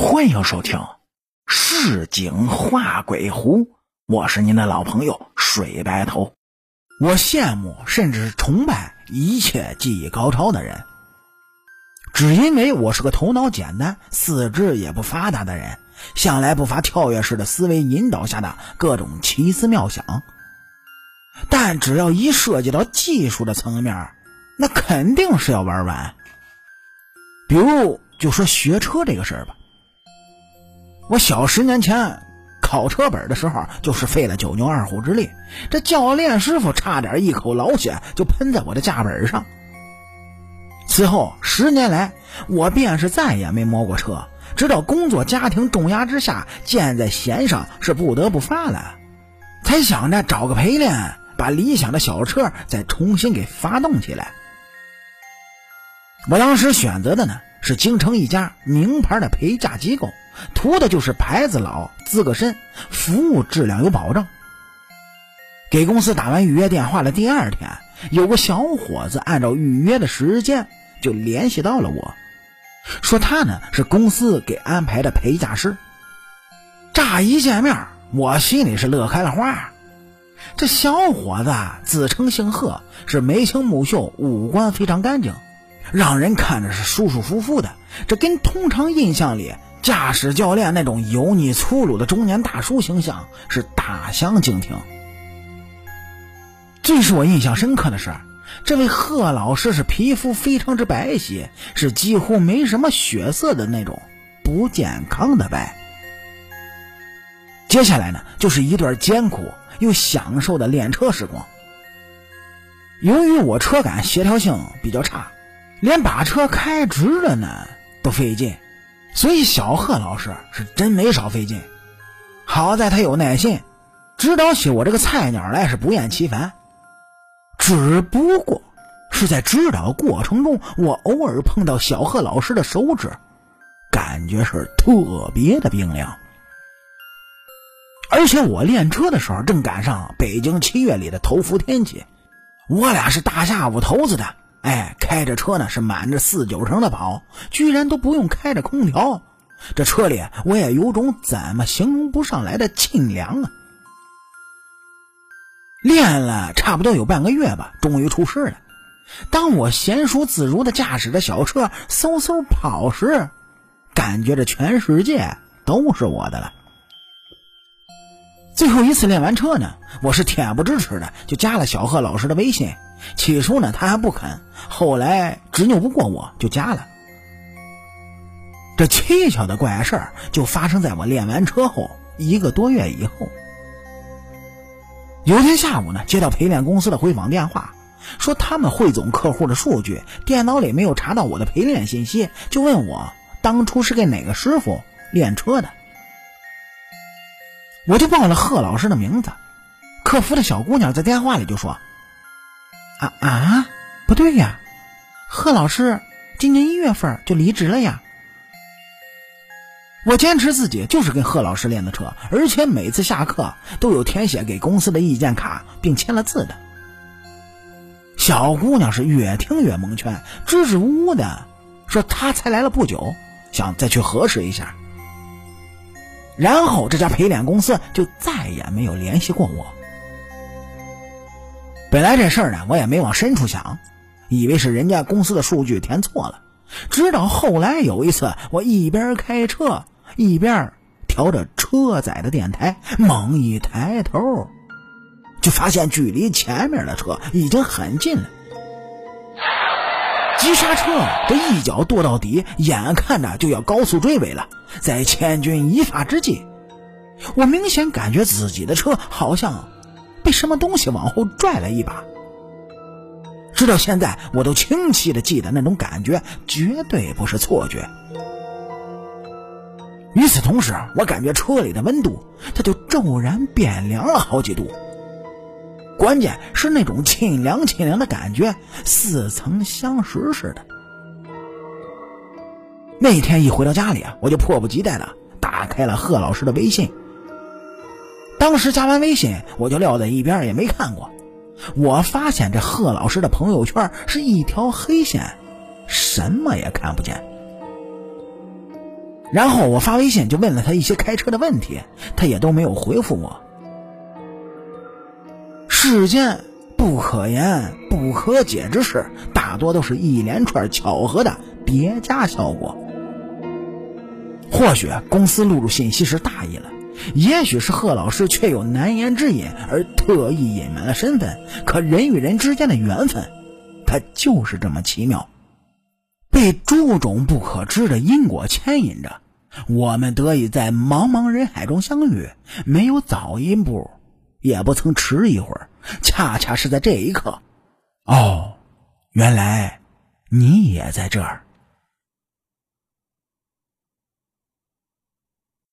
欢迎收听《市井画鬼狐》，我是您的老朋友水白头。我羡慕甚至是崇拜一切技艺高超的人，只因为我是个头脑简单、四肢也不发达的人，向来不乏跳跃式的思维引导下的各种奇思妙想。但只要一涉及到技术的层面，那肯定是要玩完。比如，就说学车这个事儿吧。我小十年前考车本的时候，就是费了九牛二虎之力，这教练师傅差点一口老血就喷在我的驾本上。此后十年来，我便是再也没摸过车，直到工作家庭重压之下，箭在弦上是不得不发了，才想着找个陪练，把理想的小车再重新给发动起来。我当时选择的呢是京城一家名牌的陪驾机构。图的就是牌子老、资格深、服务质量有保障。给公司打完预约电话的第二天，有个小伙子按照预约的时间就联系到了我，说他呢是公司给安排的陪驾师。乍一见面，我心里是乐开了花。这小伙子自称姓贺，是眉清目秀，五官非常干净，让人看着是舒舒服服的。这跟通常印象里。驾驶教练那种油腻粗鲁的中年大叔形象是大相径庭。最使我印象深刻的是，这位贺老师是皮肤非常之白皙，是几乎没什么血色的那种不健康的白。接下来呢，就是一段艰苦又享受的练车时光。由于我车感协调性比较差，连把车开直了呢都费劲。所以小贺老师是真没少费劲，好在他有耐心，指导起我这个菜鸟来是不厌其烦。只不过是在指导过程中，我偶尔碰到小贺老师的手指，感觉是特别的冰凉。而且我练车的时候正赶上北京七月里的头伏天气，我俩是大下午头子的。哎，开着车呢，是满着四九成的跑，居然都不用开着空调。这车里我也有种怎么形容不上来的清凉啊！练了差不多有半个月吧，终于出事了。当我娴熟自如的驾驶着小车嗖嗖跑时，感觉这全世界都是我的了。最后一次练完车呢，我是恬不知耻的就加了小贺老师的微信。起初呢，他还不肯，后来执拗不过我，就加了。这蹊跷的怪事儿就发生在我练完车后一个多月以后。有天下午呢，接到陪练公司的回访电话，说他们汇总客户的数据，电脑里没有查到我的陪练信息，就问我当初是给哪个师傅练车的。我就报了贺老师的名字，客服的小姑娘在电话里就说：“啊啊，不对呀，贺老师今年一月份就离职了呀。”我坚持自己就是跟贺老师练的车，而且每次下课都有填写给公司的意见卡，并签了字的。小姑娘是越听越蒙圈，支支吾吾的说她才来了不久，想再去核实一下。然后这家陪练公司就再也没有联系过我。本来这事儿呢，我也没往深处想，以为是人家公司的数据填错了。直到后来有一次，我一边开车一边调着车载的电台，猛一抬头，就发现距离前面的车已经很近了。急刹车，这一脚跺到底，眼看着就要高速追尾了。在千钧一发之际，我明显感觉自己的车好像被什么东西往后拽了一把。直到现在，我都清晰的记得那种感觉，绝对不是错觉。与此同时，我感觉车里的温度，它就骤然变凉了好几度。关键是那种清凉清凉的感觉，似曾相识似的。那天一回到家里啊，我就迫不及待的打开了贺老师的微信。当时加完微信，我就撂在一边也没看过。我发现这贺老师的朋友圈是一条黑线，什么也看不见。然后我发微信就问了他一些开车的问题，他也都没有回复我。世间不可言、不可解之事，大多都是一连串巧合的叠加效果。或许公司录入信息时大意了，也许是贺老师却有难言之隐而特意隐瞒了身份。可人与人之间的缘分，它就是这么奇妙。被诸种不可知的因果牵引着，我们得以在茫茫人海中相遇，没有早一步，也不曾迟一会儿，恰恰是在这一刻。哦，原来你也在这儿。